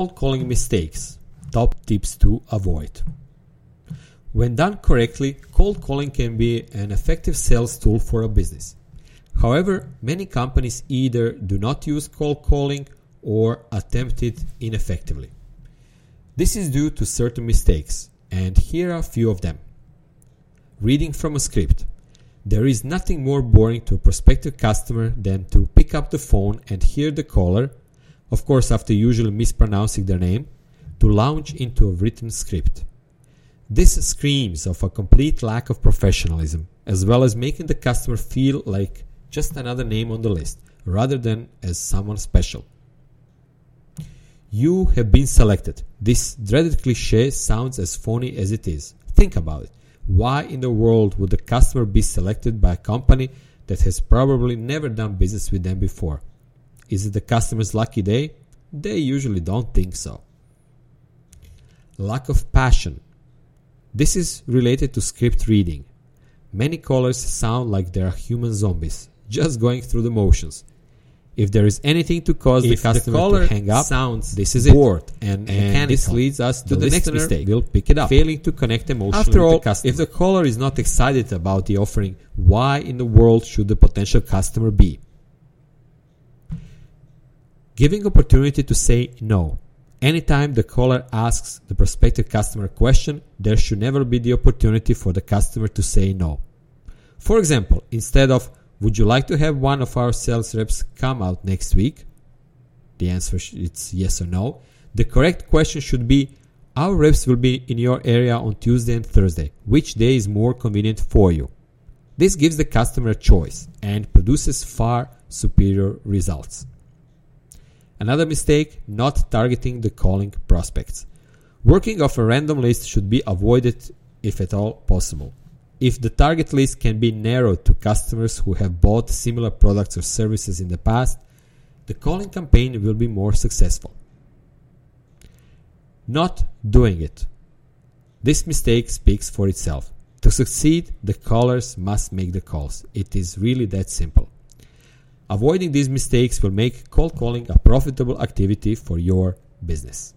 Cold calling mistakes. Top tips to avoid. When done correctly, cold calling can be an effective sales tool for a business. However, many companies either do not use cold calling or attempt it ineffectively. This is due to certain mistakes, and here are a few of them. Reading from a script. There is nothing more boring to a prospective customer than to pick up the phone and hear the caller, of course, after usually mispronouncing their name, to launch into a written script. This screams of a complete lack of professionalism, as well as making the customer feel like just another name on the list, rather than as someone special. You have been selected. This dreaded cliche sounds as funny as it is. Think about it. Why in the world would the customer be selected by a company that has probably never done business with them before? Is it the customer's lucky day? They usually don't think so. Lack of passion. This is related to script reading. Many callers sound like they are human zombies, just going through the motions. If there is anything to cause If the the customer caller to hang up, sounds this is bored it. And, and and this leads us to the the, next mistake. will pick it up. Failing to connect emotionally After all, with the customer. If the caller is not excited about the offering, why in the world should the potential customer be? Giving opportunity to say no. Anytime the caller asks the prospective customer a question, there should never be the opportunity for the customer to say no. For example, instead of, would you like to have one of our sales reps come out next week? The answer is yes or no. The correct question should be, our reps will be in your area on Tuesday and Thursday. Which day is more convenient for you? This gives the customer a choice and produces far superior results. Another mistake, not targeting the calling prospects. Working off a random list should be avoided if at all possible. If the target list can be narrowed to customers who have bought similar products or services in the past, the calling campaign will be more successful. Not doing it. This mistake speaks for itself. To succeed, the callers must make the calls. It is really that simple. Avoiding these mistakes will make cold calling a profitable activity for your business.